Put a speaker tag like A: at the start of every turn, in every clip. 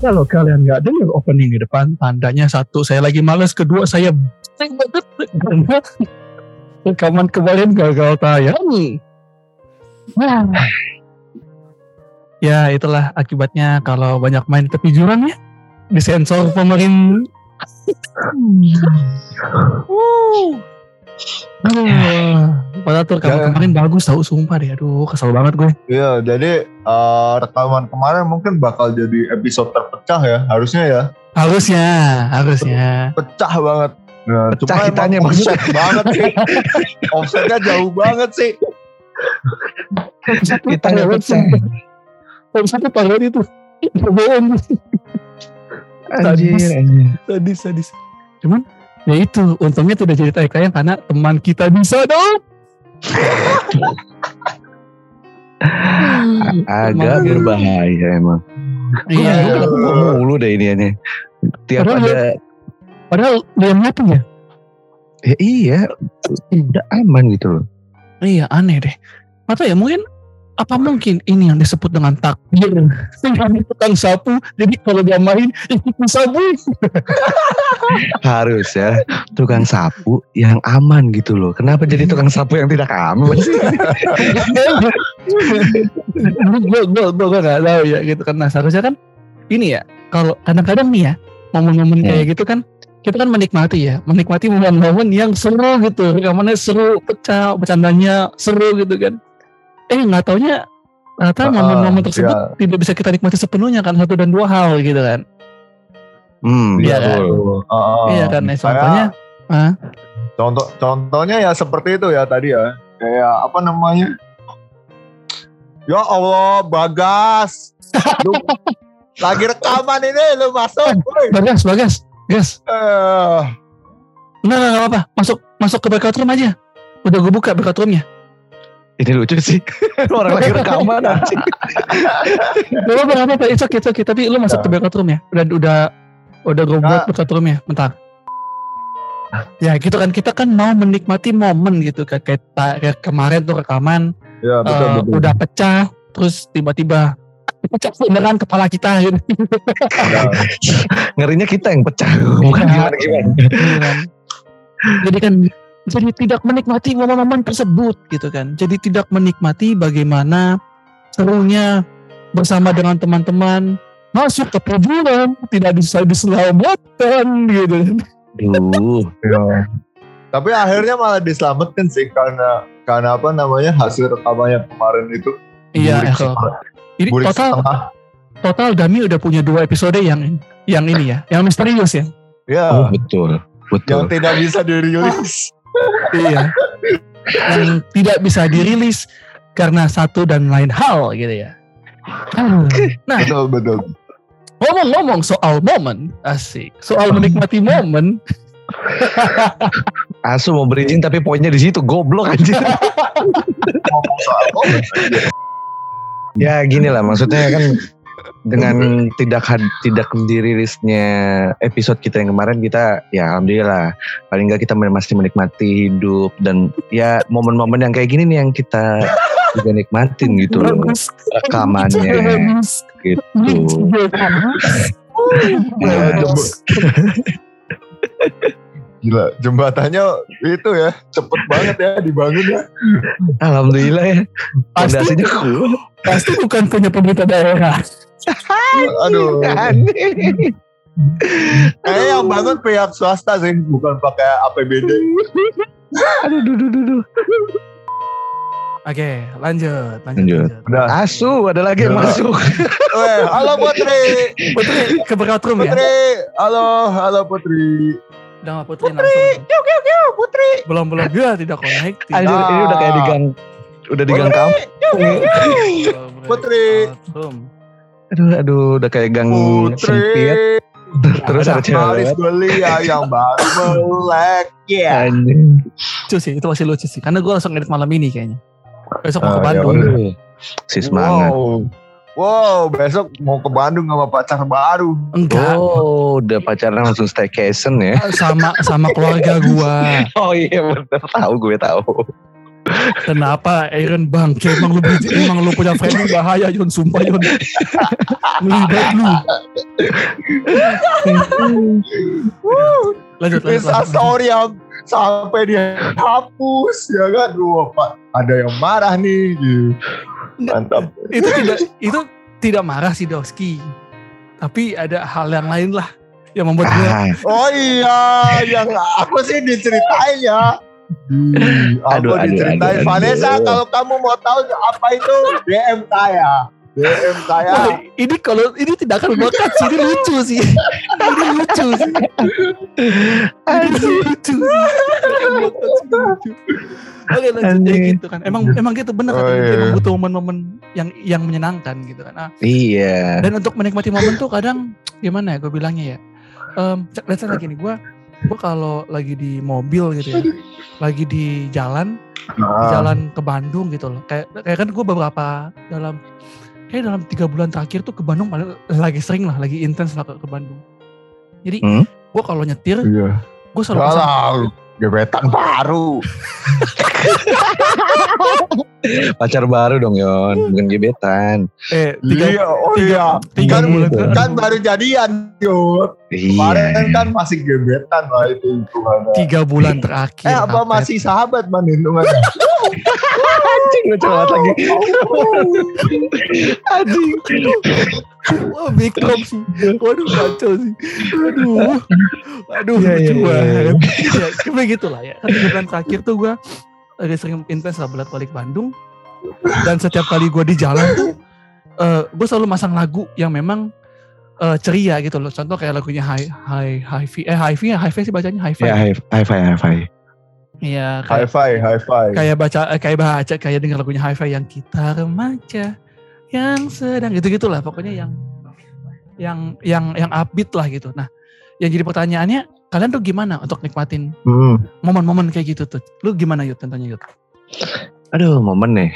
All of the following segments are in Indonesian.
A: Kalau kalian nggak dengar opening di depan, tandanya satu saya lagi males, kedua saya rekaman kemarin gagal tayang. Wah. Ya itulah akibatnya kalau banyak main tepi jurang ya. Disensor pemerintah. Aduh, padahal tuh rekaman
B: Ya.
A: kemarin bagus tau sumpah deh. Aduh kesel banget gue.
B: Iya, jadi eh, rekaman kemarin mungkin bakal jadi episode terpecah ya, harusnya ya.
A: Harusnya, harusnya.
B: Pecah banget. Nah,
C: Pecah
B: cuma
C: kitanya
B: offset banget sih. Offsetnya jauh banget sih.
C: Kita nggak pecah.
A: Kalau satu parah itu. Bohong.
C: Anjir, anjir.
A: Sadis, sadis. Cuman ya itu untungnya tidak jadi tayang karena teman kita bisa dong.
C: Agak
A: Emang-
C: berbahaya emang.
A: Iya.
C: Mulu deh ini aneh. Tiap
A: Padahal
C: ada,
A: Padahal dia ngapain ya?
C: ya iya, udah aman gitu loh.
A: Iya aneh deh. Atau ya mungkin apa mungkin ini yang disebut dengan takdir dengan tukang sapu jadi kalau dia main ikut sapu
C: Harus ya, tukang sapu yang aman gitu loh. Kenapa jadi tukang sapu yang tidak aman sih?
A: gue gue gue gak tahu ya gitu kan nah seharusnya kan ini ya kalau kadang-kadang nih ya momen-momen
C: Hmm.
A: kayak gitu kan kita kan menikmati ya menikmati momen-momen yang seru gitu rekamannya seru pecah bercandanya seru gitu kan eh nggak taunya ternyata momen-momen tersebut
B: iya.
A: tidak bisa kita nikmati sepenuhnya kan satu dan dua hal gitu kan
C: Hmm,
A: Iya kan?
B: Heeh.
A: iya kan nah, contohnya ah,
B: contoh contohnya ya seperti itu ya tadi ya. Kayak apa namanya? Ya Allah, Bagas. Lu lagi rekaman ini lu masuk. woi.
A: bagas bagas gas
B: Eh,
A: enggak enggak enggak apa masuk masuk ke breakout room aja udah gue buka breakout roomnya
C: Ini lucu sih. Orang lagi rekaman anjing.
A: Apa-apa, gak apa-apa. It's okay, it's okay. Tapi lu masuk
B: Ya.
A: ke breakout room ya? Udah, udah, udah gue buat
B: Nah.
A: breakout room ya? Bentar. Ya gitu kan, kita kan mau menikmati momen gitu kan. Kayak, kayak kemarin tuh rekaman,
B: ya betul
A: eh,
B: betul.
A: udah pecah, terus tiba-tiba pecah beneran kepala kita gitu.
B: Ya,
C: Ngerinya kita yang pecah. Bukan
A: Iya.
C: gimana-gimana.
A: Gitu kan. Jadi kan, jadi tidak menikmati momen-momen tersebut gitu kan. Jadi tidak menikmati bagaimana serunya bersama dengan teman-teman masuk ke kuburan tidak bisa diselamatkan gitu kan.
C: Duh.
B: ya. Tapi akhirnya malah diselamatkan sih karena karena apa namanya hasil rekaman yang kemarin itu.
A: Iya,
B: burik
A: Eko.
B: setengah-
A: Ini
B: burik
A: total
B: setengah.
A: total Dami udah punya dua episode yang yang ini ya, yang misterius ya.
B: Ya,
C: Oh, betul.
B: yang
C: Betul.
B: tidak bisa dirilis.
A: Iya. Yang tidak bisa dirilis karena satu dan lain hal gitu ya. Nah,
B: betul betul.
A: ngomong-ngomong soal momen, asik. Soal menikmati momen,
C: Asu mau berizin tapi poinnya di situ goblok anjir.
B: Ngomong soal komen.
C: ya gini lah maksudnya kan dengan tidak had, tidak dirilisnya episode kita yang kemarin kita ya alhamdulillah. Paling nggak kita masih menikmati hidup dan ya momen-momen yang kayak gini nih yang kita juga nikmatin gitu. Loh
A: bagus.
C: rekamannya.
A: Bagus.
C: gitu.
B: Ya,
C: Nah,
B: jemb- Gila, jembatannya itu ya cepet banget ya dibangun ya.
C: alhamdulillah ya
A: Pasti, pasti bukan punya pemerintah daerah.
B: Aduh, kayaknya yang bangun pihak swasta sih, bukan pakai APBD.
C: Aduh, duh, duh, duh, duh.
A: Oke, lanjut, lanjut.
C: Lanjut.
B: Udah.
C: Asu ada lagi yang masuk.
B: Weh, halo Putri.
A: Putri ke room ya?
B: Putri, halo, halo Putri.
A: Udah nggak Putri langsung.
B: Yuk, yuk, yuk, Putri.
A: Belum belum dia tidak connect.
C: Anjir, ini udah kayak di gang udah di gang kampung.
A: Belum
B: Putri.
A: room.
C: Aduh, aduh, udah kayak gang sempit.
B: Putri.
C: Terus ada cewek
B: Maris
C: lewat.
B: belia yang baru melek. Ya.
C: Anjing.
A: Lucu sih, itu masih lucu sih. Karena gue langsung ngedit malam ini kayaknya. Besok mau ke
B: ya
A: Bandung.
B: udah.
C: Si semangat.
B: Wow. Wow, besok mau ke Bandung sama pacar baru.
A: Enggak.
C: Oh, udah pacaran langsung staycation ya.
A: Sama sama keluarga gua.
C: Oh iya bener, tahu gue tahu.
A: Kenapa Aaron bangke emang lu emang lu punya framing bahaya Yon sumpah Yon. Melibat lu. lanjut lanjut. Lanjut.
B: story yang sampai dia hapus ya kan. Wah, Pak, ada yang marah nih. gitu. Mantap.
A: Itu tidak itu tidak marah si Doski. Tapi ada hal yang lain lah yang membuat gue
C: Ah,
B: Oh iya, yang aku sih diceritain ya. Hmm,
C: Aduh,
B: aku
C: aduh,
B: diceritain
C: aduh, aduh.
B: Vanessa kalau kamu mau tahu apa itu DM saya. DM saya.
A: Wah, ini kalau ini tidak akan berbakat sih, ini lucu sih. Ini lucu sih. Ini lucu. sih. Ini lucu. Oke lanjut ya gitu kan. Emang emang gitu bener kan.
B: Oh, iya.
A: Emang butuh momen-momen yang yang menyenangkan gitu kan. Ah,
C: iya.
A: dan untuk menikmati momen tuh kadang gimana ya gue bilangnya ya. Um, let's lagi nih gue gue kalau lagi di mobil gitu ya, lagi di jalan
B: Ah,
A: jalan ke Bandung gitu loh. Kayak kayak kan gue beberapa dalam kayak dalam tiga bulan terakhir tuh ke Bandung paling lagi sering lah, lagi intens lah ke, ke Bandung. Jadi
C: Hmm?
A: gue kalau nyetir,
B: Iya.
A: gue selalu pasang
B: Salah, gebetan baru.
C: Pacar baru dong Yon, bukan gebetan.
A: eh tiga,
B: Iya, oh
A: tiga-
B: iya.
A: tiga
B: Kan,
A: bulan ke-
B: kan baru jadian, yuk. Kemarin
C: Iya.
B: kan masih gebetan lah itu hitungannya.
A: tiga bulan terakhir.
B: Eh apa masih sahabat man hitungannya?
C: Anjing lucu banget lagi. Anjing.
A: Wah big drop sih. Waduh kacau sih. Aduh. Aduh
C: Iya, iya,
A: lucu
C: iya,
A: banget. Ya, kayak gitu lah ya. Tiga bulan terakhir tuh gue lagi sering intens lah bolak balik Bandung. Dan setiap kali gue di jalan tuh, gue selalu masang lagu yang memang eh, ceria gitu loh. Contoh kayak lagunya Hi Hi Hi Fi eh Hi Fi ya Hi Fi sih bacanya Hi Fi.
C: Ya, high high five, high five.
A: Iya
B: High
A: kayak
B: five, high five.
A: kayak baca kayak baca kayak denger lagunya Hi Fi yang kita remaja yang sedang gitu gitulah pokoknya yang yang yang yang upbeat lah gitu. Nah, yang jadi pertanyaannya kalian tuh gimana untuk nikmatin
B: Hmm.
A: momen-momen kayak gitu tuh? Lu gimana Yud tentunya Yud?
C: Aduh, momen nih.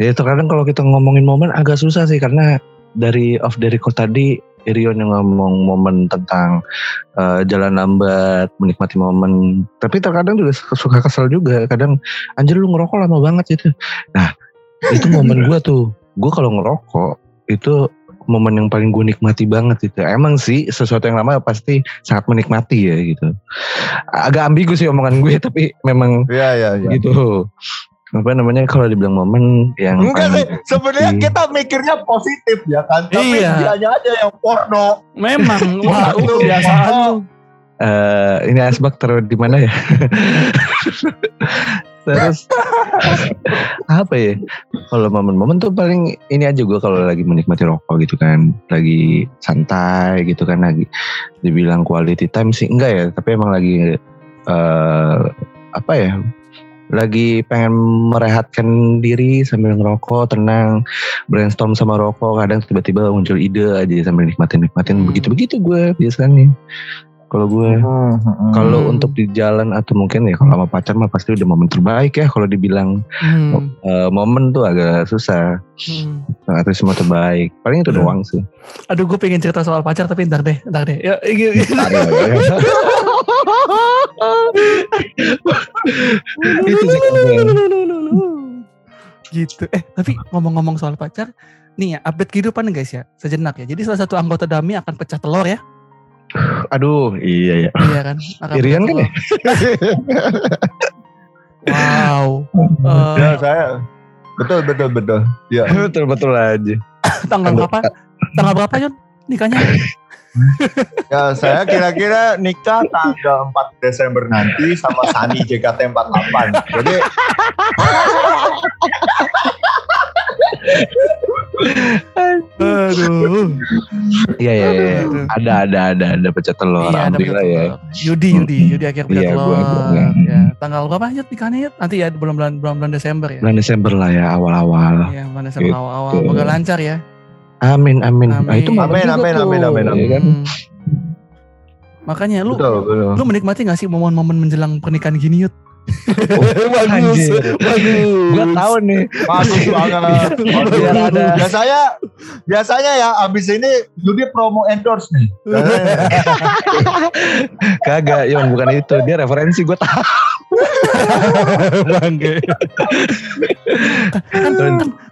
C: Ya terkadang kalau kita ngomongin momen agak susah sih karena dari off the record tadi Irion yang ngomong momen tentang eh, jalan lambat, menikmati momen. Tapi terkadang juga suka kesel juga. Kadang anjir lu ngerokok lama banget gitu. Nah, itu momen gua tuh. Gua kalau ngerokok itu momen yang paling gue nikmati banget itu. Emang sih sesuatu yang lama pasti sangat menikmati ya gitu. Agak ambigu sih omongan gue tapi memang
B: Iya, iya, iya.
C: gitu apa namanya kalau dibilang momen yang
B: Enggak sih, sebenarnya kita mikirnya positif ya kan, tapi
A: Iya.
B: dianya aja yang porno.
A: Memang wah
B: Itu.
A: kebiasaan lu.
C: Eh, ini asbak taruh di mana ya terus apa ya kalau momen-momen tuh paling ini aja gue kalau lagi menikmati rokok gitu kan lagi santai gitu kan lagi dibilang quality time sih enggak ya tapi emang lagi eh apa ya lagi pengen merehatkan diri sambil ngerokok tenang brainstorm sama rokok. Kadang tiba-tiba muncul ide aja sambil nikmatin nikmatin
A: Hmm.
C: begitu begitu gue biasanya kalau gue kalau
A: Hmm.
C: untuk di jalan atau mungkin ya kalau sama pacar mah pasti udah momen terbaik ya kalau dibilang
A: Hmm,
C: eh, momen tuh agak susah
A: hmm.
C: atau semua terbaik paling itu
A: Hmm.
C: doang sih
A: Aduh gue pengen cerita soal pacar tapi ntar deh, ntar deh. Ya, gitu.
C: itu kalau
A: gitu. Eh tapi ngomong-ngomong soal pacar, nih ya update kehidupan guys ya, sejenak ya. Jadi salah satu anggota Dami akan pecah telur ya,
C: aduh iya ya
A: iya kan?
C: Irian kan ya?
A: Wow.
B: Ya saya betul betul betul. Ya.
C: betul betul aja
A: tanggal berapa? Tanggal berapa Yun nikahnya?
B: Ya saya kira-kira nikah tanggal 4 Desember nanti sama Sani JKT48. Jadi
A: Aduh.
C: iya iya iya ada ada ada ada pecah telur
A: Iya, ada
C: alhamdulillah
A: pecah
C: ya.
A: Yudi, Yudi, Yudi akhir pecah
C: Iya,
A: telur.
C: gua- gua-
A: Ya, tanggal berapa Yud nikahnya Yud? Nanti ya bulan bulan bulan bulan Desember ya.
C: bulan Desember lah ya awal-awal
A: Iya, bulan Desember
C: Gitu.
A: awal-awal. Semoga lancar ya.
C: amin amin, Nah,
A: Amin.
C: itu momen
B: Amin, amin, amin, amin,
C: ya
B: amin.
C: kan?
A: Hmm. Makanya lu
B: betul betul.
A: lu menikmati gak sih momen-momen menjelang pernikahan gini Yud?
C: Anjir.
A: bagus.
C: Gua tahu nih
B: Bagus banget. Bagus.
C: Biar ada-
B: Biasanya biasanya ya abis ini Yudi promo endorse nih.
C: Kagak, Yon bukan itu. Dia referensi gue tahu.
A: Bangke.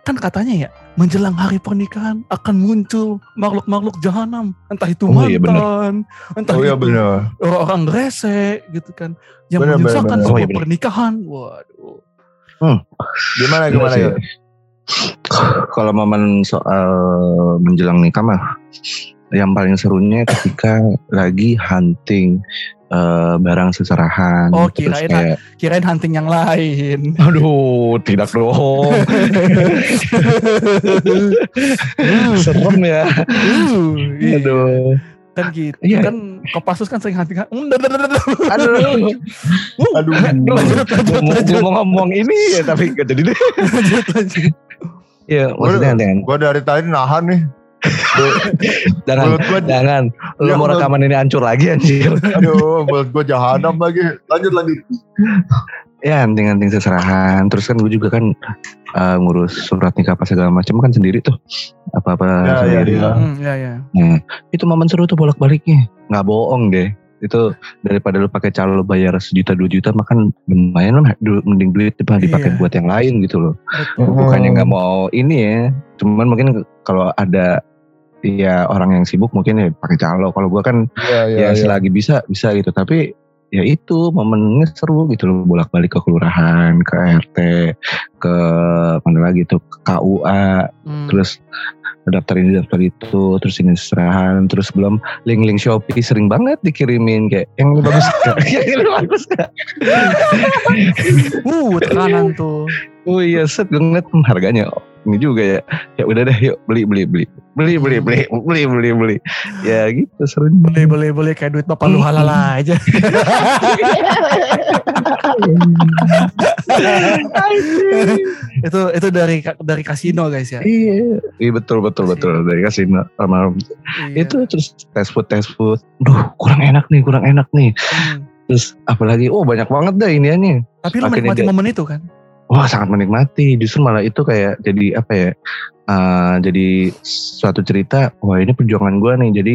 A: Kan, katanya ya menjelang hari pernikahan akan muncul makhluk-makhluk jahanam. Entah itu
C: Oh, iya,
A: mantan entah
B: Oh iya
A: itu
B: benar.
A: orang-orang rese gitu kan. Yang
B: benar,
A: menyusahkan
B: benar.
C: Oh,
A: sebuah
C: iya,
A: pernikahan. Waduh.
B: Gimana
C: Iya
B: gimana ya?
C: Kalau momen soal menjelang nikah mah, yang paling serunya ketika lagi hunting eh, barang seserahan.
A: Oh,
C: Terus
A: kirain
C: kayak,
A: kirain hunting yang lain
C: aduh, tidak dong. Serem ya.
A: Uh, iya.
C: Aduh.
A: kan gitu
C: Iya.
A: kan Kopassus kan sering hunting Hmm, dah, dah.
C: Aduh.
B: Aduh.
A: lanjut lanjut
C: Ngomong- ini ya, tapi gak jadi deh.
A: lanjut lanjut
C: Iya, maksudnya
B: Gue dari tadi nahan nih.
C: jangan
B: gue,
C: jangan lu
B: Ya,
C: mau rekaman ini hancur lagi anjir.
B: aduh, mulut gue jahanam lagi. Lanjut lanjut.
C: ya anting-anting seserahan terus kan gue juga kan eh, ngurus surat nikah apa segala macam kan sendiri tuh apa-apa
B: Ya, ya,
C: sendiri
B: ya.
A: Hmm, ya ya
C: Nah, itu momen seru tuh bolak-baliknya nggak bohong deh itu daripada lu pakai calo bayar sejuta dua juta makan lumayan lah du- mending duit dipakai
A: Iya.
C: buat yang lain gitu loh
A: betul
C: bukannya nggak mau ini ya cuman mungkin kalau ada ya orang yang sibuk mungkin ya pakai calo kalau gua kan
B: Iya iya.
C: ya
B: iya.
C: selagi bisa bisa gitu tapi ya itu momennya seru gitu loh bolak balik ke kelurahan ke RT ke mana lagi tuh ke KUA
A: Hmm.
C: terus daftar ini daftar itu terus ini serahan terus belum link-link Shopee sering banget dikirimin kayak yang ini bagus gak? yang ini bagus gak?
A: uh tekanan tuh
C: oh iya set hmm, harganya oh, ini juga ya ya udah deh yuk beli beli beli beli beli beli beli beli beli ya gitu seru
A: boleh boleh boleh kayak duit bapak lu halal aja itu itu dari dari kasino guys ya
C: Iya, iya betul betul betul dari kasino almarhum.
A: Iya.
C: Itu terus tes food tes food. Duh, kurang enak nih, kurang enak nih.
A: Hmm.
C: Terus apalagi oh banyak banget dah iniannya.
A: tapi lu menikmati momen itu kan
C: Wah, sangat menikmati. Justru malah itu kayak jadi apa ya? eh, jadi suatu cerita, wah ini perjuangan gua nih. Jadi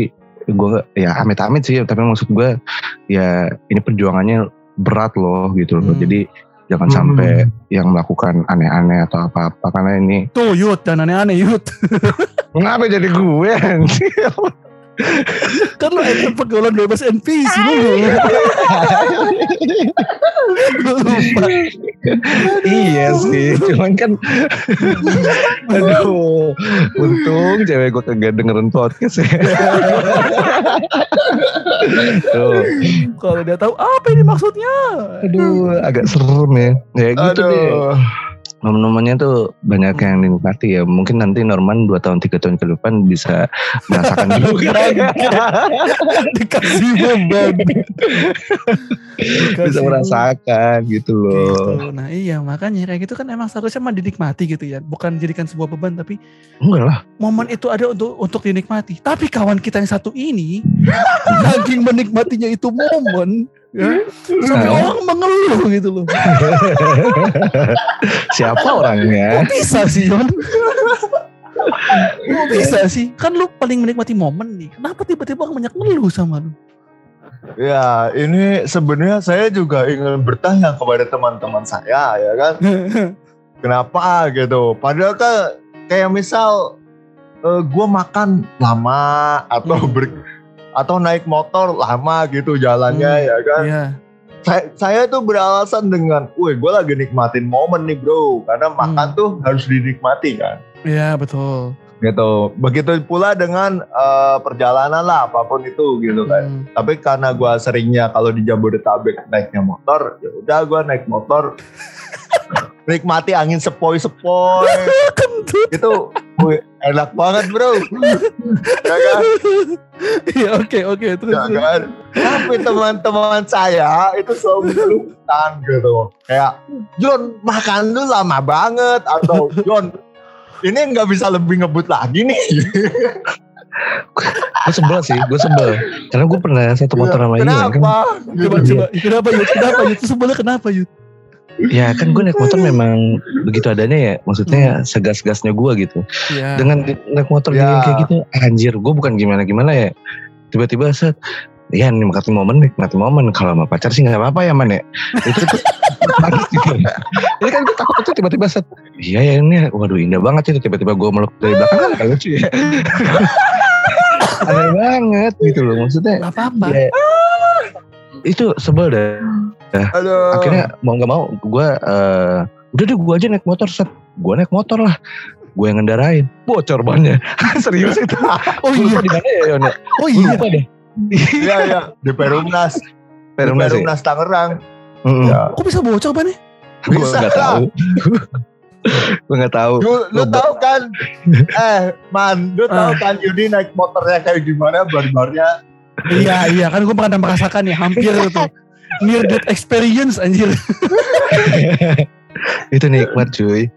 C: gua ya amit-amit sih, tapi maksud gua ya ini perjuangannya berat loh gitu loh.
A: Hmm.
C: Jadi jangan
B: Hmm.
C: sampai yang melakukan aneh-aneh atau apa-apa karena ini
A: tuh yut dan aneh-aneh yut
C: Kenapa jadi gue?
A: kan lu ikut pergaulan bebas NPC lu Lu lupa
C: iya sih, cuman kan aduh, untung cewek gue kagak dengerin podcast ya. Tuh,
A: kalau dia tahu apa ini maksudnya
C: aduh, agak serem ya. Ya gitu deh. Momen-momennya tuh banyak yang dinikmati ya. Mungkin nanti Norman 2 tahun 3 tahun ke depan bisa merasakan juga.
A: dikasih beban
C: bisa merasakan gitu loh.
A: Gitu. Nah iya makanya kayak gitu kan emang seharusnya mah dinikmati gitu ya Bukan jadikan sebuah beban tapi
C: Enggak lah.
A: momen itu ada untuk untuk dinikmati Tapi kawan kita yang satu ini Saking menikmatinya itu momen ya, Sampai
C: Nah.
A: orang mengeluh gitu loh
C: Siapa orangnya?
A: Kok bisa sih Yon? Kok bisa sih? Kan lu paling menikmati momen nih Kenapa tiba-tiba orang banyak ngeluh sama lu?
B: Ya, ini sebenarnya saya juga ingin bertanya kepada teman-teman saya ya kan. Kenapa gitu? Padahal kan kayak misal gue makan lama atau
A: Hmm.
B: ber atau naik motor lama gitu jalannya
A: Hmm.
B: ya kan.
A: Iya
B: Saya, saya tuh beralasan dengan, wih gue lagi nikmatin momen nih bro, karena makan
A: Hmm.
B: tuh harus dinikmati kan.
A: Iya betul
B: Gitu. Begitu pula dengan eh, perjalanan lah apa pun itu gitu kan.
A: Hmm.
B: Tapi karena gua seringnya kalau di Jabodetabek naiknya motor, ya udah gua naik motor nikmati angin sepoi-sepoi. Itu wih, enak banget, Bro. ya kan?
A: Iya oke oke terus
B: Ya kan? Tapi teman-teman saya itu selalu mengeluhkan gitu. Kayak, John makan lu lama banget atau John ini nggak bisa lebih ngebut lagi nih.
C: gue sebel sih, gue sebel. Karena gue pernah satu motor sama Ian.
B: Kenapa?
A: Coba coba kenapa Yud? Kenapa Yud? Itu sebenarnya kenapa Yud?
C: Ya kan gue naik motor memang begitu adanya ya. Maksudnya segas-gasnya gue gitu.
A: Iya.
C: Dengan naik motor
B: Ya.
C: kayak gitu, anjir gue bukan gimana-gimana ya. Tiba-tiba set Iya nikmati momen, nikmati momen. Kalau sama pacar sih nggak apa-apa ya man ya. Itu tuh gitu. Jadi kan gue takut tuh tiba-tiba set. Iya ya ini, waduh indah banget itu tiba-tiba gue meluk dari belakang kan gak lucu ya. Aneh banget gitu loh maksudnya.
A: Gak apa-apa.
C: Ya, itu sebel deh.
B: Aduh.
C: Akhirnya mau nggak mau gue eh udah deh gue aja naik motor set. Gue naik motor lah. Gue yang ngendarain. Bocor bannya. Serius itu.
A: Oh iya.
C: di mana ya Yon ya?
A: Oh iya.
C: lupa deh.
B: Iya iya di Perumnas. Di
C: Perumnas ya?
B: Perumnas Tangerang.
C: Mm-mm.
B: Ya.
A: Kok bisa bocor ban nih?
C: Gue nggak
B: lah.
C: tahu. gue nggak tahu.
B: Lu, lu tahu kan? eh, man, lu tahu kan Yudi naik motornya kayak gimana bar-barnya?
A: Iya iya kan gue pernah merasakan ya hampir itu. Near death experience anjir.
C: itu nikmat cuy.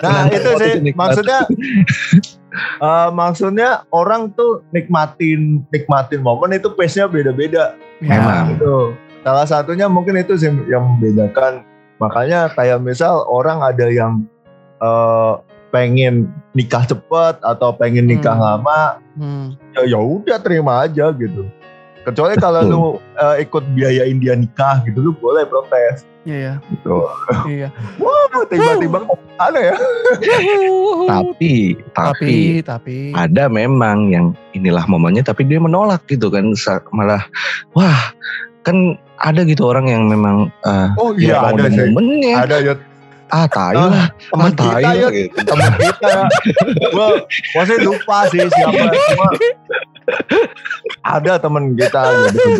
B: Nah,
C: Kenapa
B: itu sih
C: itu
B: maksudnya eh, maksudnya orang tuh nikmatin nikmatin momen itu pace-nya beda-beda
C: Memang.
B: gitu. Salah satunya mungkin itu sih yang membedakan. Makanya kayak misal orang ada yang eh, pengen nikah cepat atau pengen nikah
A: Hmm.
B: lama,
A: Hmm.
B: ya ya udah terima aja gitu. Kecuali kalau lu eh, ikut biayain dia nikah gitu, lu boleh protes.
A: Iya iya.
B: Gitu.
A: Iya.
B: Wah, tiba-tiba ada ya.
C: Tapi, tapi
A: tapi tapi
C: ada memang yang inilah momennya tapi dia menolak gitu kan malah wah kan ada gitu orang yang memang eh,
B: Oh
C: ya
B: iya ada
C: momennya
B: Ada ya
C: ah tai
B: Ah,
C: lah
B: teman
C: ah, tai
B: kita ya
C: lah gitu.
B: teman kita ya. Gue maksudnya lupa sih siapa cuma ada teman kita gitu.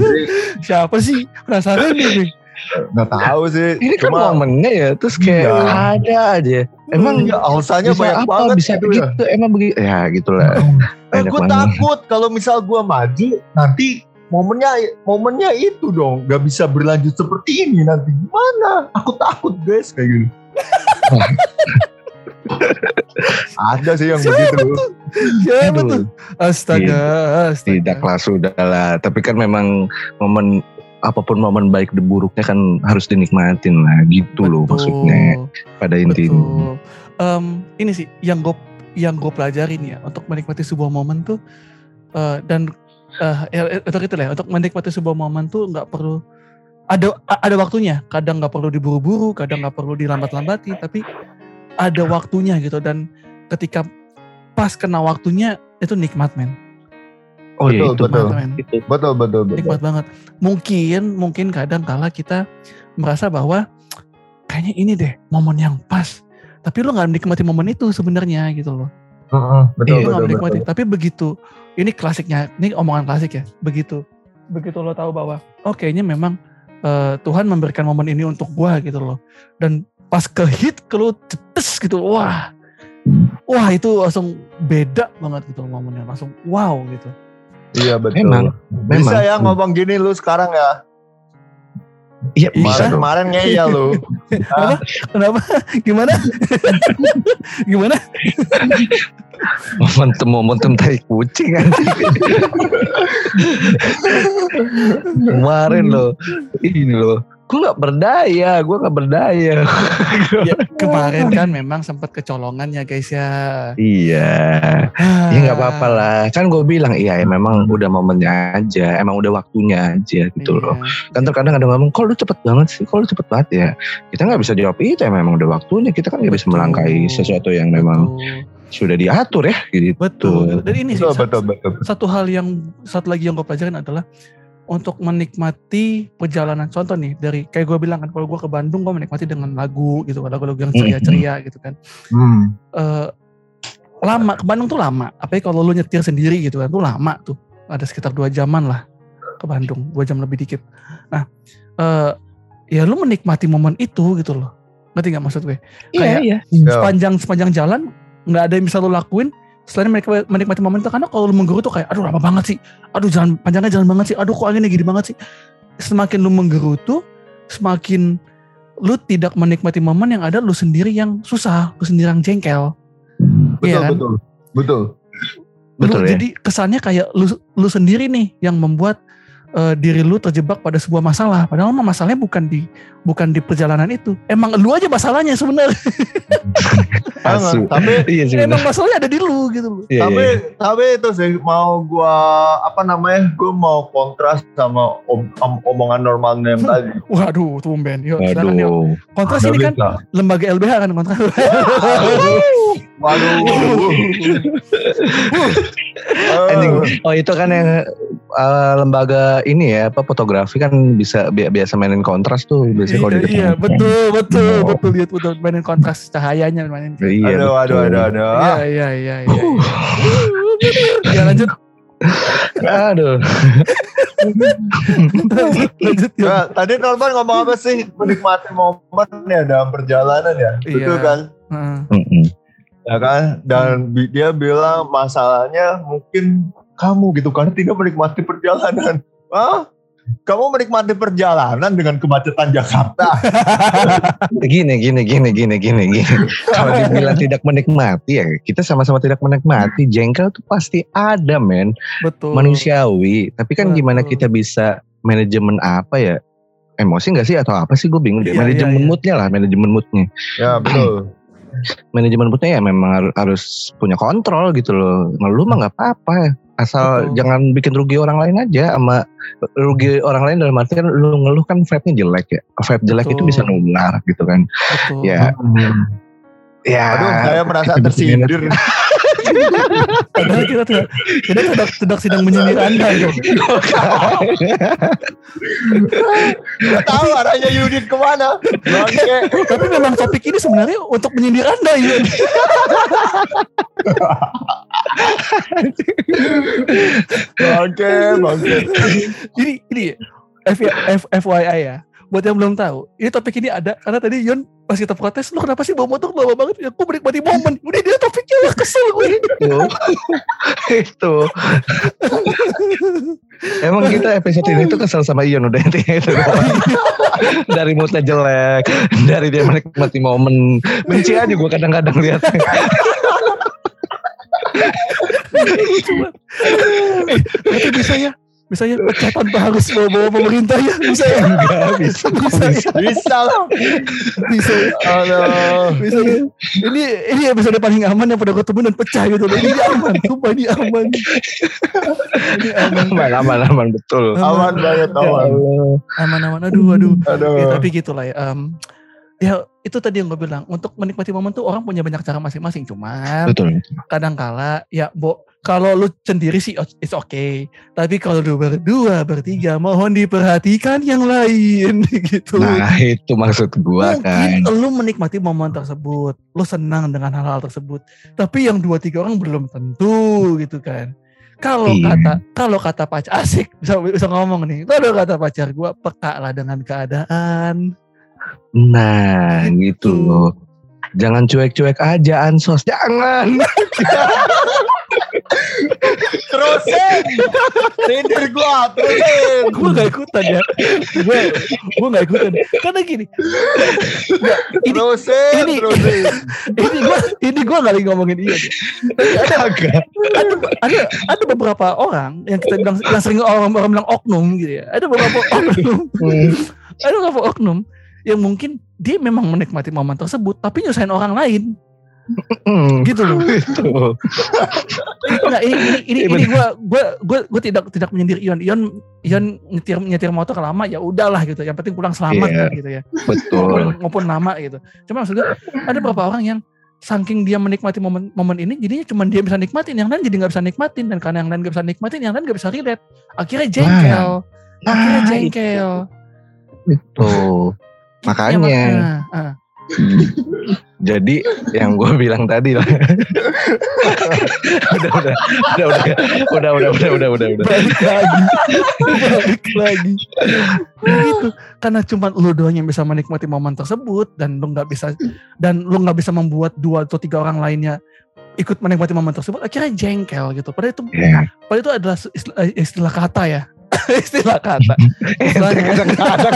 A: Siapa sih? Penasaran nih.
B: nggak tahu sih.
C: ini kan
B: cuma
C: momennya ya terus kayak
B: Iya.
C: ada aja emang
B: ya, alasannya banyak
C: apa
B: banget
C: bisa
B: gitu
C: begitu
B: ya.
C: emang begitu ya gitulah
B: Eh,
C: Banyak
B: gue takut kalau misal gue maju nanti momennya momennya itu dong nggak bisa berlanjut seperti ini nanti gimana aku takut guys kayak gitu ada sih yang begitu
A: Siapa
C: Aduh.
A: tuh? Astaga, astaga.
C: tidaklah sudah lah tapi kan memang momen apa pun momen baik dan buruknya kan harus dinikmatin lah gitu loh
A: Betul,
C: maksudnya pada intinya
A: Betul. Em, ini sih yang gue yang gue pelajarin ya untuk menikmati sebuah momen tuh eh, dan eh ya, untuk itu lah ya, untuk menikmati sebuah momen tuh nggak perlu ada ada waktunya kadang nggak perlu diburu-buru kadang nggak perlu dilambat-lambati tapi ada waktunya gitu dan ketika pas kena waktunya itu nikmat men
C: oh iya
B: Betul,
C: itu
B: betul.
A: nikmat men
C: itu
B: betul betul betul
A: nikmat banget. Mungkin mungkin kadang kala kita merasa bahwa kayaknya ini deh momen yang pas. Tapi lu nggak menikmati momen itu sebenarnya gitu loh.
B: Heeh, betul
C: Iya,
A: Lu nggak
B: betul
A: menikmati.
B: betul
A: Tapi begitu ini klasiknya, ini omongan klasik ya. Begitu begitu lo tahu bahwa oh kayaknya memang eh, Tuhan memberikan momen ini untuk gua gitu loh. Dan pas ke hit ke lu cetes gitu, wah. Wah itu langsung beda banget gitu momennya, langsung wow gitu.
B: iya betul
C: Memang,
B: bisa
C: memang.
B: ya ngomong gini lu sekarang ya
C: iya
A: Bisa.
B: kemarin kemarin ngeyel lu
A: Apa? Kenapa? Gimana? Gimana?
C: momentum momentum tai kucing anjing. kemarin loh. Ini loh. Gue nggak berdaya gue nggak berdaya.
A: Ya, kemarin kan memang sempat kecolongan ya guys ya.
C: iya. Ya nggak apa-apa lah. Kan gue bilang iya ya memang udah momennya aja emang udah waktunya aja gitu loh.
A: Iya.
C: kan terkadang ada ngomong kok lu cepet banget sih? Kok lu cepet banget ya? Kita nggak bisa jawab itu ya memang udah waktunya. Kita kan nggak bisa
A: Betul.
C: melangkahi sesuatu yang memang
A: Betul.
C: Sudah diatur ya gitu.
A: Betul. Dan ini sih
B: betul
A: sa-
B: betul betul
A: satu hal yang satu lagi yang gue pelajarin adalah untuk menikmati perjalanan. Contoh nih dari kayak gue bilang kan kalau gue ke Bandung gue menikmati dengan lagu gitu lagu-lagu yang ceria-ceria gitu kan.
B: Hmm.
A: Eh, lama ke Bandung tuh lama. Apalagi kalau lu nyetir sendiri gitu kan tuh lama tuh. Ada sekitar dua jaman lah ke Bandung dua jam lebih dikit. Nah eh ya lu menikmati momen itu gitu loh. Ngerti nggak maksud gue? Kayak-
C: iya.
B: Ya.
A: sepanjang sepanjang jalan nggak ada yang bisa lu lakuin selain menikmati, menikmati momen itu. Karena kalau lu menggeru tuh kayak aduh lama banget sih. Aduh jalan panjangnya jalan banget sih. Aduh kok anginnya gini banget sih. Semakin lu menggeru tuh semakin lu tidak menikmati momen yang ada lu sendiri yang susah lu sendiri yang jengkel.
B: Betul
A: Iya kan?
B: betul. Betul.
C: Betul
A: Lu-
C: ya.
A: jadi kesannya kayak lu lu sendiri nih yang membuat eh, diri lu terjebak pada sebuah masalah. Padahal mah masalahnya bukan di bukan di perjalanan itu. Emang lu aja masalahnya sebenarnya.
C: Asu.
B: Tapi
C: Iya sih.
A: Emang masalahnya ada di lu gitu loh.
C: Iya,
B: tapi
C: iya.
B: tapi itu sih mau gua apa namanya gua mau kontras sama om- om- omongan normalnya yang tadi
A: Waduh, tumben. Yuk, silakan yuk.
C: Waduh.
A: Kontras ini kan
B: bisa.
A: lembaga LBH kan kontras.
B: waduh. Eh,
C: Oh itu kan yang eh, lembaga ini ya apa fotografi kan bisa bi- biasa mainin kontras tuh biasanya kalau di
A: iya, iya, betul, betul,
C: Oh.
A: betul lihat betul mainin kontras cahayanya mainin.
C: Iya,
B: aduh, aduh
C: betul.
B: aduh aduh
A: Iya, iya, iya, iya. Ya lanjut,
C: Aduh.
A: lanjut ya.
B: Nah, tadi Norman ngomong apa sih menikmati momen ya dalam perjalanan ya
A: Iya.
B: itu kan
A: Heeh.
C: Mm-mm.
B: ya kan dan bi- dia bilang masalahnya mungkin kamu gitu karena tidak menikmati perjalanan ah kamu menikmati perjalanan dengan kemacetan Jakarta
C: Gini, gini, gini, gini, gini, gini. Kalau dibilang tidak menikmati ya, kita sama-sama tidak menikmati. Jengkel tuh pasti ada, men.
A: Betul.
C: Manusiawi. Tapi kan gimana
A: Betul.
C: kita bisa manajemen apa ya? Emosi nggak sih atau apa sih? Gue bingung deh.
A: Iya,
C: manajemen
A: iya, iya.
C: moodnya lah, manajemen moodnya.
B: ya betul
C: Manajemen moodnya ya memang har- harus punya kontrol gitu loh. Ngeluh mah nggak apa-apa ya. Asal
A: Betul.
C: jangan bikin rugi orang lain aja sama rugi orang lain dalam arti kan lu ngeluh kan vibe-nya jelek ya. Vibe jelek itu
A: Betul.
C: bisa nular gitu kan.
A: Betul.
C: Ya, ya.
B: aduh saya merasa tersindir
A: Padahal kita tidak, kita tidak, tidak sedang menyindir Anda.
B: Gak tahu arahnya Yudit ke mana bangke
A: Tapi memang topik ini sebenarnya untuk menyindir Anda. Ya.
B: bangke bangke
A: Ini, ini F, F, FYI ya. Buat yang belum tahu, ini topik ini ada karena tadi Yon pas kita protes, lu kenapa sih bawa motor bawa banget? Ya, gue menikmati momen. Udah kesel gue.
C: itu itu. Emang kita episode ini tuh kesel sama Ion udah intinya itu. Dari moodnya jelek dari dia menikmati momen. Benci aja gue kadang-kadang lihatnya
A: Cuma, eh, berarti bisa ya, bisa ya pecah tanpa harus bawa-bawa pemerintah ya, bisa ya,
C: enggak bisa
A: Bisa.
C: bisa
B: bisa lah
A: bisa ya.
B: aduh
A: bisa ya. Ini ini episode paling aman yang pada ketemu dan pecah gitu. Ini aman, sumpah ini aman. Ini aman,
C: aman aman aman betul
B: aman banget
C: Ya
B: aman
A: aman, aman. Aduh, aduh.
B: aduh
A: Ya, tapi gitulah ya. Em, ya itu tadi yang gue bilang untuk menikmati momen tuh orang punya banyak cara masing-masing cuman
C: betul
A: kadang-kala ya bo kalau lu sendiri sih o- it's okay. Tapi kalau lu berdua bertiga mohon diperhatikan yang lain gitu.
C: Nah itu maksud gua
A: mungkin
C: kan.
A: lu menikmati momen tersebut lu senang dengan hal-hal tersebut tapi yang dua tiga orang belum tentu gitu kan. Kalau
C: Iya.
A: kata kalau kata pacar asik bisa bisa ngomong nih. Kalau kata pacar gua peka lah dengan keadaan.
C: Nah gitu. Jangan cuek-cuek aja ansos. Jangan
B: terusin. Sindir gua terusin.
A: Gue gak ikutan ya. Gue gue gak ikutan. Karena gini. Nggak, ini
B: terusin
A: ini-
B: terusin.
A: ini gue ini gue gak lagi ngomongin iya ada, ada ada ada beberapa orang yang kita bilang yang sering orang orang bilang oknum gitu ya. Ada beberapa oknum. Ada beberapa oknum yang mungkin dia memang menikmati momen tersebut tapi nyusahin orang lain.
C: Hmm,
A: gitu loh.
C: Itu
A: Nggak, ini ini ini,
C: Iya,
A: ini gue gue gue gue tidak tidak menyindir Ion. Ion Ion nyetir nyetir motor lama ya udahlah gitu. Yang penting pulang selamat
C: Iya.
A: kan, gitu ya.
C: Betul.
A: Maupun, maupun lama gitu. Cuma maksud gue ada beberapa orang yang saking dia menikmati momen momen ini jadinya cuma dia bisa nikmatin yang lain jadi nggak bisa nikmatin. Dan karena yang lain nggak bisa nikmatin yang lain nggak bisa relate. Akhirnya jengkel. Akhirnya
C: Nah,
A: jengkel.
C: Itu
A: Ya,
C: makanya.
A: makanya. Ah.
C: Jadi yang gue bilang tadi lah. Udah udah udah udah udah udah udah udah udah udah.
A: Balik lagi. Balik lagi. Gitu. Karena cuma lu doang yang bisa menikmati momen tersebut dan lu nggak bisa dan lu nggak bisa membuat dua atau tiga orang lainnya ikut menikmati momen tersebut akhirnya jengkel gitu. Padahal itu
C: ya
A: padahal itu adalah istilah, istilah kata ya istilah kata. Istilah kata.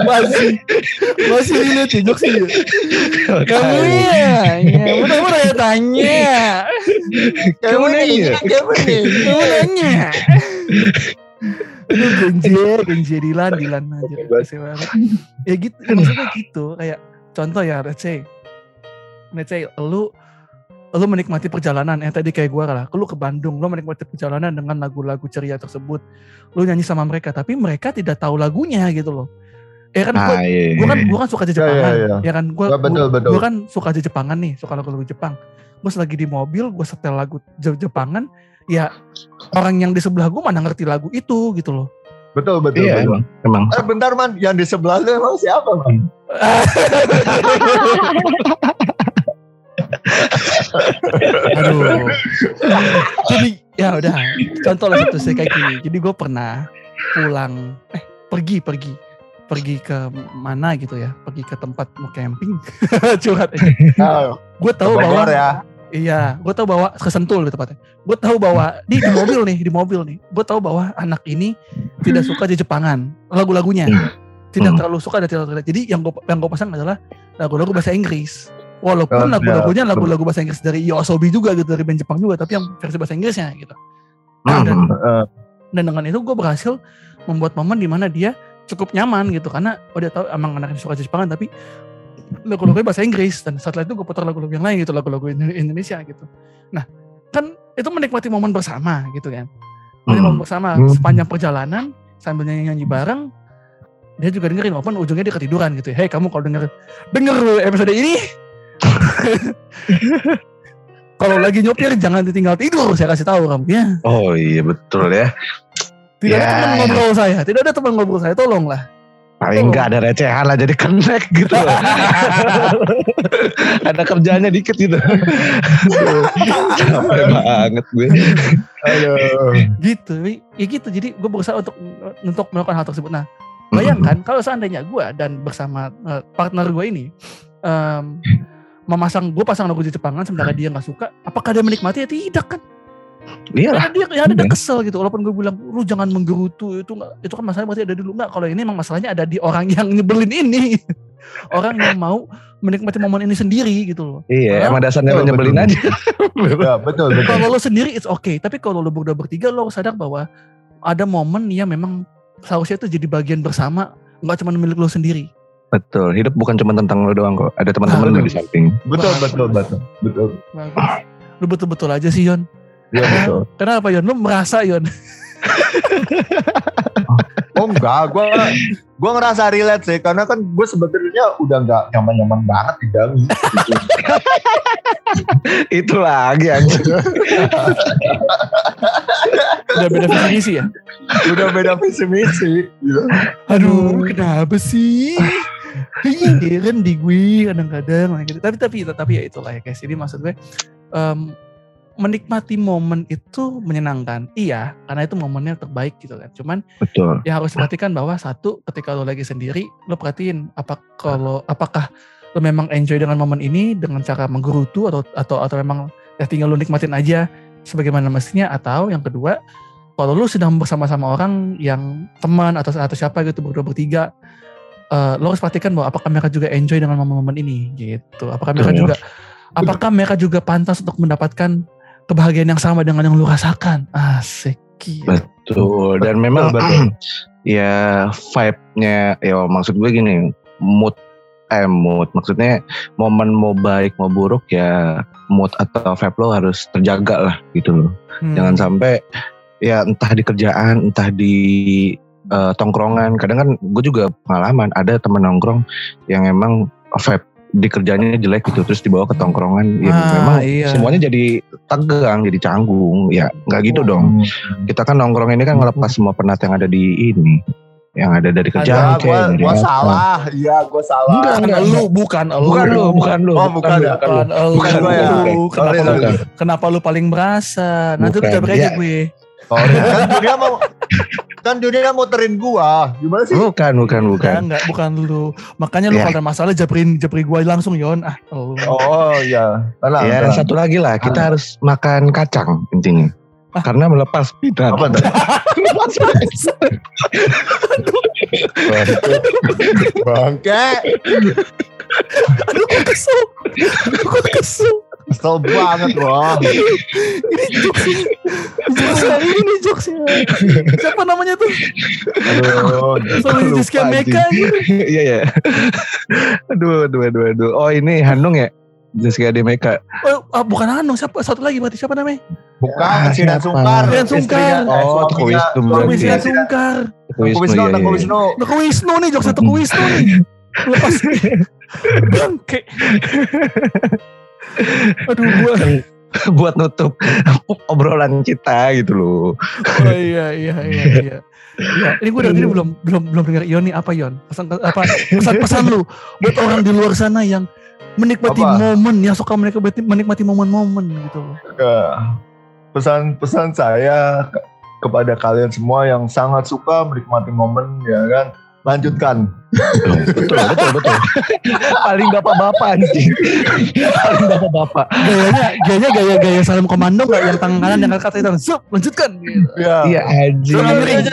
A: Masih. Masih ini sih sih. Kamu ya? Iya, kamu mudah ya tanya.
C: Kamu nanya.
B: kamu nanya.
A: Kamu nanya. Itu genjer, genjer Dilan, Dilan aja. Ya gitu, maksudnya gitu. Kayak contoh ya, let's say, let's say lu lu menikmati perjalanan yang tadi kayak gue lah lu ke Bandung lu menikmati perjalanan dengan lagu-lagu ceria tersebut lu nyanyi sama mereka tapi mereka tidak tahu lagunya gitu loh ya kan gue
C: Ah, iya.
A: gue kan gue kan suka aja Jepangan
B: iya, iya.
A: ya kan gue gue kan suka aja Jepangan nih suka lagu-lagu Jepang gue lagi di mobil gue setel lagu Je- Jepangan ya orang yang di sebelah gue mana ngerti lagu itu gitu loh
B: Betul, betul,
C: Iya,
B: betul.
C: emang. emang.
B: Eh bentar man, yang di sebelah lu emang siapa man?
A: aduh jadi ya udah contoh lah satu sih kayak gini jadi gue pernah pulang eh pergi pergi pergi ke mana gitu ya pergi ke tempat mau camping curhat
B: Ah,
A: gue tahu bahwa
B: ya.
A: Iya, gue tahu bahwa ke Sentul gitu tepatnya. Gue tahu bahwa di, di mobil nih, di mobil nih. Gue tahu bahwa anak ini tidak suka di Jepangan, lagu-lagunya. Tidak
C: Hmm.
A: terlalu suka dan tidak terlalu. Jadi yang gue yang gue pasang adalah lagu-lagu bahasa Inggris. Walaupun lagu-lagunya lagu-lagu bahasa Inggris dari Yoasobi juga gitu dari band Jepang juga, tapi yang versi bahasa Inggrisnya gitu.
C: Hmm.
A: Dan,
B: Eh,
A: dan dengan itu gue berhasil membuat momen di mana dia cukup nyaman gitu karena oh dia tahu emang anaknya suka Jepangan tapi lagu-lagunya bahasa Inggris dan setelah itu gue putar lagu-lagu yang lain gitu lagu-lagu Indo- Indonesia gitu nah kan itu menikmati momen bersama gitu kan menikmati
C: Hmm.
A: momen bersama
B: Hmm.
A: sepanjang perjalanan sambil nyanyi-nyanyi bareng dia juga dengerin walaupun ujungnya dia ketiduran gitu ya hey kamu kalau denger denger episode ini kalau lagi nyopir jangan ditinggal tidur saya kasih tahu kamu ya
C: Oh iya betul ya.
A: tidak ada
C: Ya.
A: teman ngobrol saya tidak ada teman ngobrol saya tolonglah
C: Paling enggak ada recehan lah jadi connect gitu. ada kerjanya dikit gitu. Capek banget gue.
B: Aduh.
A: gitu ya gitu jadi gue berusaha untuk untuk melakukan hal tersebut nah bayangkan kalau seandainya gue dan bersama eh, partner gue ini em, memasang gue pasang lagu di Jepangan sementara dia nggak suka apakah dia menikmati ya tidak kan
C: Iya lah.
A: karena dia ya ada dia
C: Iya.
A: kesel gitu walaupun gue bilang lu jangan menggerutu itu nggak itu kan masalahnya berarti ada dulu nggak kalau ini emang masalahnya ada di orang yang nyebelin ini orang yang mau menikmati momen ini sendiri gitu loh
C: Iya, emang dasarnya lo nyebelin
B: betul.
C: aja.
B: Ya, betul, betul.
A: kalau lo sendiri it's okay tapi kalau lo berdua bertiga lo harus sadar bahwa ada momen yang memang seharusnya itu jadi bagian bersama nggak cuma milik lo sendiri
C: Betul, hidup bukan cuma tentang lo doang kok. Ada teman-teman
A: Ah,
C: lo di samping.
B: Betul, betul, betul. Betul.
A: Bagus. lo betul-betul aja sih Yon
B: Iya, betul.
A: kenapa Yon lo merasa Yon
B: Oh enggak, gua gua ngerasa relate sih karena kan gue sebetulnya udah nggak nyaman-nyaman banget di Dami.
C: Itu lagi anjir.
A: udah beda visi misi ya
B: udah beda visi misi.
A: Aduh kenapa sih heran di gue kadang-kadang gitu. tapi tapi tapi ya itulah ya guys jadi maksud gue em, menikmati momen itu menyenangkan iya karena itu momennya terbaik gitu kan cuman
C: Betul.
A: ya harus perhatikan bahwa satu ketika lo lagi sendiri lo perhatiin apa kalau apakah lo memang enjoy dengan momen ini dengan cara menggerutu atau atau atau memang ya tinggal lo nikmatin aja sebagaimana mestinya atau yang kedua kalau lo sedang bersama-sama orang yang teman atau atau siapa gitu berdua bertiga eh, lo harus perhatikan bahwa apakah mereka juga enjoy dengan momen-momen ini gitu apakah mereka
C: Betul.
A: juga apakah mereka juga pantas untuk mendapatkan kebahagiaan yang sama dengan yang lo rasakan asik gila.
C: Betul. Dan memang
B: Betul,
C: ya vibe-nya ya maksud gue gini, mood eh mood maksudnya momen mau baik mau buruk ya mood atau vibe lo harus terjaga lah gitu loh.
A: Hmm.
C: Jangan sampai ya entah di kerjaan, entah di eh, tongkrongan. Kadang kan gue juga pengalaman ada temen nongkrong yang emang vibe di kerjanya jelek gitu terus dibawa ke tongkrongan ya
A: Ah,
C: memang
A: iya.
C: semuanya jadi tegang jadi canggung ya nggak gitu dong
B: Hmm.
C: kita kan nongkrong ini kan ngelepas semua penat yang ada di ini yang ada dari
B: Ya,
C: kerjaan
B: gua,
C: dari
B: gua
C: apa.
B: salah. Iya, gua salah.
C: Enggak, enggak,
A: lu, bukan lu.
C: bukan lu bukan lu
B: Oh, bukan ya?
C: bukan lu.
A: Bukan
B: ya.
A: Lu, kenapa lu paling merasa? Nanti
C: Bukan,
A: aja
C: ya.
A: gue.
B: Sorry. Kan dunia mau kan dunia muterin gua. Gimana sih?
C: bukan bukan bukan
A: Bukan, enggak, bukan lu. Makanya lu
C: Ya.
A: kalau ada masalah jabrin jabri gue langsung Yon. Ah, lu.
B: Oh iya. Tenang,
C: ya
B: tenang.
C: satu lagi lah kita harus makan kacang intinya karena melepas pinat
B: Apa tuh? Bangke.
A: Aduh, gue kesel. Gue kesel.
B: Kesel banget wah.
A: ini jokesnya jokesnya ini nih jokesnya siapa namanya tuh
B: Aduh.
A: sama
C: Lupa,
A: Jessica. Meka
C: Iya ya. aduh, aduh, aduh, aduh. Oh ini Hanung ya? Jessica Demeka.
A: oh, ah, bukan Hanung siapa satu lagi berarti siapa namanya
B: Bukan,
C: Ah,
B: Sinan? Sungkar.
A: Sinan Sungkar.
C: Oh. Toko Wisnu berarti.
A: Wisnu
C: Iya.
A: Sungkar
C: Teko
B: Toko Wisnu,
C: iya,
B: Toko
C: iya.
B: Wisnu.
A: Toko Wisnu nih jokes Toko Wisnu nih lepas bangke aduh gua
C: Buat nutup obrolan kita gitu loh.
A: oh iya iya iya iya Ya, ini gue dari tadi belum belum belum dengar Ion nih apa Ion pesan apa pesan pesan lu buat orang di luar sana yang menikmati
B: Apa?
A: momen yang suka menikmati menikmati momen-momen gitu loh.
B: Pesan-pesan saya ke- kepada kalian semua yang sangat suka menikmati momen ya kan lanjutkan
C: betul, betul, betul. Paling bapak-bapak anjing. Paling bapak-bapak.
A: Gayanya gayanya gaya gaya salam komando nggak yang tangan kanan yang kata itu zup lanjutkan gitu.
B: ya
C: Iya anjing.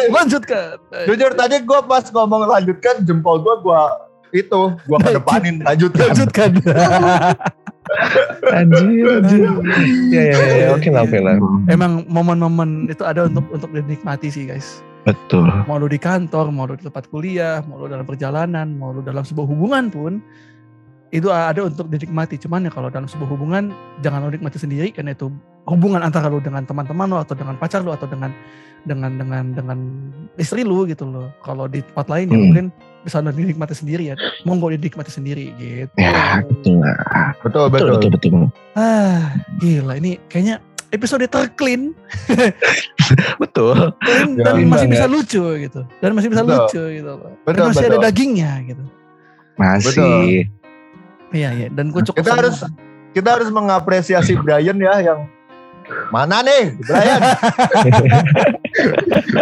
A: Lanjutkan.
B: jujur tadi gue pas ngomong lanjutkan jempol gue gue itu gue kedepanin lanjutkan
A: Lanjutkan.
C: Anjir, anjir. Ya, ya, ya, ya. Oke lah, oke lah.
A: Emang momen-momen itu ada untuk untuk dinikmati sih guys.
C: Betul.
A: Mau lu di kantor, mau lu di tempat kuliah, mau lu dalam perjalanan, mau lu dalam sebuah hubungan pun itu ada untuk dinikmati. Cuman ya kalau dalam sebuah hubungan jangan lu nikmati sendiri karena itu hubungan antara lu dengan teman-teman lu atau dengan pacar lu atau dengan dengan dengan dengan istri lu gitu loh. Kalau di tempat lain ya
C: Hmm.
A: mungkin bisa lu dinikmati sendiri ya. Monggo dinikmati sendiri gitu.
C: Ya, betul
B: betul
C: Betul,
B: betul,
C: betul, betul.
A: Ah, gila ini kayaknya episode terclean
C: Betul.
A: clean
B: Ya,
A: dan
C: clean
A: masih
C: banget.
A: bisa lucu gitu. Dan masih bisa
B: Betul.
A: lucu gitu loh. Dan
B: Betul,
A: masih ada
B: betul.
A: dagingnya gitu.
C: Masih.
A: Iya, iya. Dan gue cukup
B: Kita
A: senang.
B: harus- kita harus mengapresiasi Brian ya yang mana nih Brian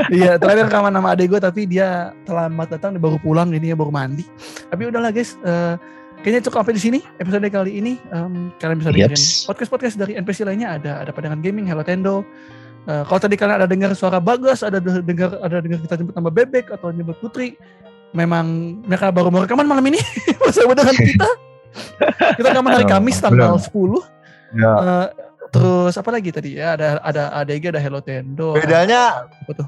A: Iya, terakhir rekaman sama adek gue tapi dia terlambat datang, dia baru pulang, ini ya baru mandi. Tapi udahlah guys, eh, kayaknya cukup sampai di sini episode kali ini. Em, kalian bisa dengerin
C: Yaps.
A: podcast-podcast dari NPC lainnya ada ada Padangan Gaming, Hello Tendo. Eh, kalau tadi kalian ada dengar suara Bagas, ada de- dengar ada dengar kita jemput nama Bebek atau jemput Putri, memang mereka baru mau rekaman malam ini bersama dengan kita. kita rekaman hari Kamis tanggal
B: benar.
A: 10.
B: ya
A: Eh, terus apa lagi tadi ya? Ada ada ADG, ada Hello Tendo.
B: bedanya
A: Apa tuh?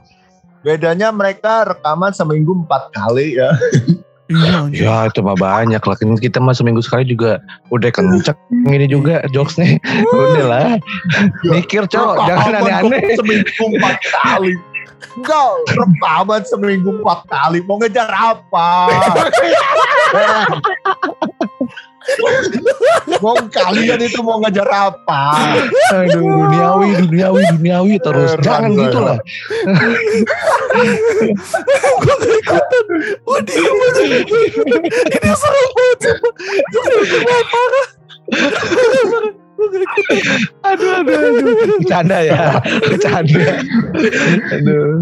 B: bedanya mereka rekaman seminggu empat kali ya
A: Iya, anjir.
C: Ya itu mah banyak lah. Kan Kita mah seminggu sekali juga udah kenceng ini juga jokesnya. Udah lah. Mikir cowok, jangan aneh-aneh.
B: seminggu empat kali Enggak, rekaman seminggu empat kali mau ngejar apa mau kalian itu mau ngejar apa
C: Aduh, duniawi, duniawi, duniawi terus. Jangan gitu lah.
A: gue gak ikutan gue diem aja ini serem banget gue parah
C: Aduh, aduh, aduh. Bercanda ya. Bercanda. Aduh.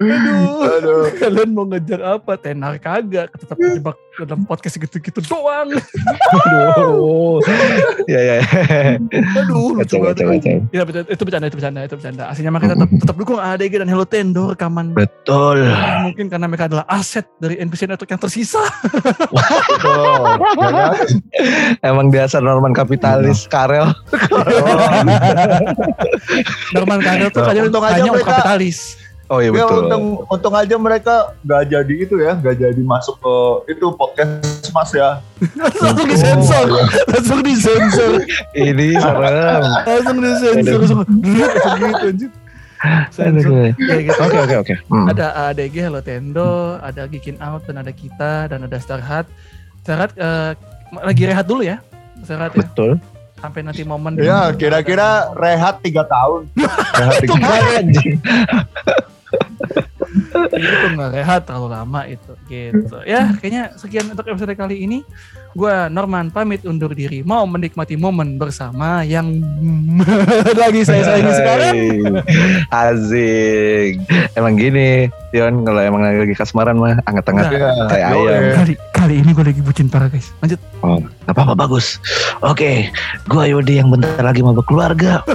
A: Aduh.
B: Aduh.
A: Kalian mau ngejar apa? Tenar kagak tetap terjebak dalam podcast gitu-gitu doang.
C: Aduh. Ya, ya.
A: aduh lucu banget. ya betul, itu bercanda itu bercanda itu bercanda. Aslinya mereka tetap tetap dukung ADG dan Hello Tendo rekaman.
C: Betul.
A: mungkin karena mereka adalah aset dari NPC Network yang tersisa.
B: Ya?
C: Emang dasar Norman kapitalis Karel.
A: Norman Karel tuh kayaknya kapitalis
C: Oh iya
B: Ya,
C: betul.
B: untung, untung aja mereka nggak jadi itu ya, nggak jadi masuk ke itu podcast mas ya.
A: langsung disensor langsung disensor
C: Ini serem.
A: langsung disensor langsung langsung gitu anjir sensor
C: Aduh.
A: ya gitu
C: Oke oke oke. Hmm.
A: ada ADG Hello Tendo ada Geekin Out dan ada kita dan ada Starhat Starhat eh, lagi rehat dulu ya Starhat ya
C: Betul.
A: sampai nanti momen
B: Ya, kira-kira rehat tiga tahun.
C: Rehat tiga anjing.
A: Itu nggak rehat terlalu lama itu gitu. Ya kayaknya sekian untuk episode kali ini gua Norman pamit undur diri mau menikmati momen bersama yang lagi saya sayangi sekarang
C: Asik. Emang gini, Tion kalau emang lagi kasmaran mah angkat-angkat
B: Ya,
C: tai
B: boleh.
C: ayam.
A: kali kali ini gue lagi bucin parah guys lanjut
C: Oh, gak apa-apa bagus. Oke, gua Yudi yang bentar lagi mau berkeluarga.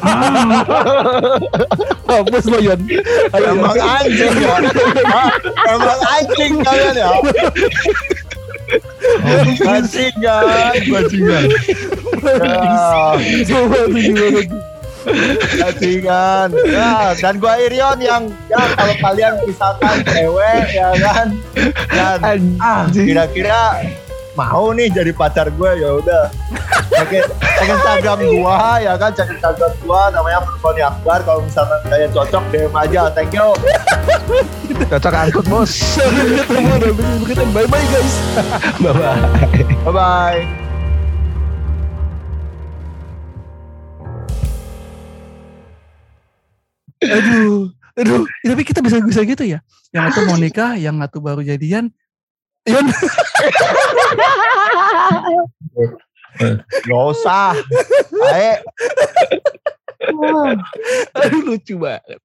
A: hapus lo Yon.
B: Emang anjing ya. Hah? Emang anjing kalian ya. Bajingan, bajingan. Bajingan. Ya, dan gua Irion yang ya kalau kalian misalkan cewek ya kan. Dan ah kira-kira mau nih jadi pacar gue ya udah cek cek Instagram gua ya kan cek Instagram gua namanya Furkoni Akbar kalau misalkan kalian cocok DM aja thank you
C: Cocok angkut bos.
A: Sampai ketemu dan bye bye guys.
C: Bye bye.
B: bye bye
A: Aduh, aduh. Tapi kita bisa bisa gitu ya. Yang satu mau nikah, yang satu baru jadian. Yon,
B: Gak usah. Ayo
A: aduh lucu banget.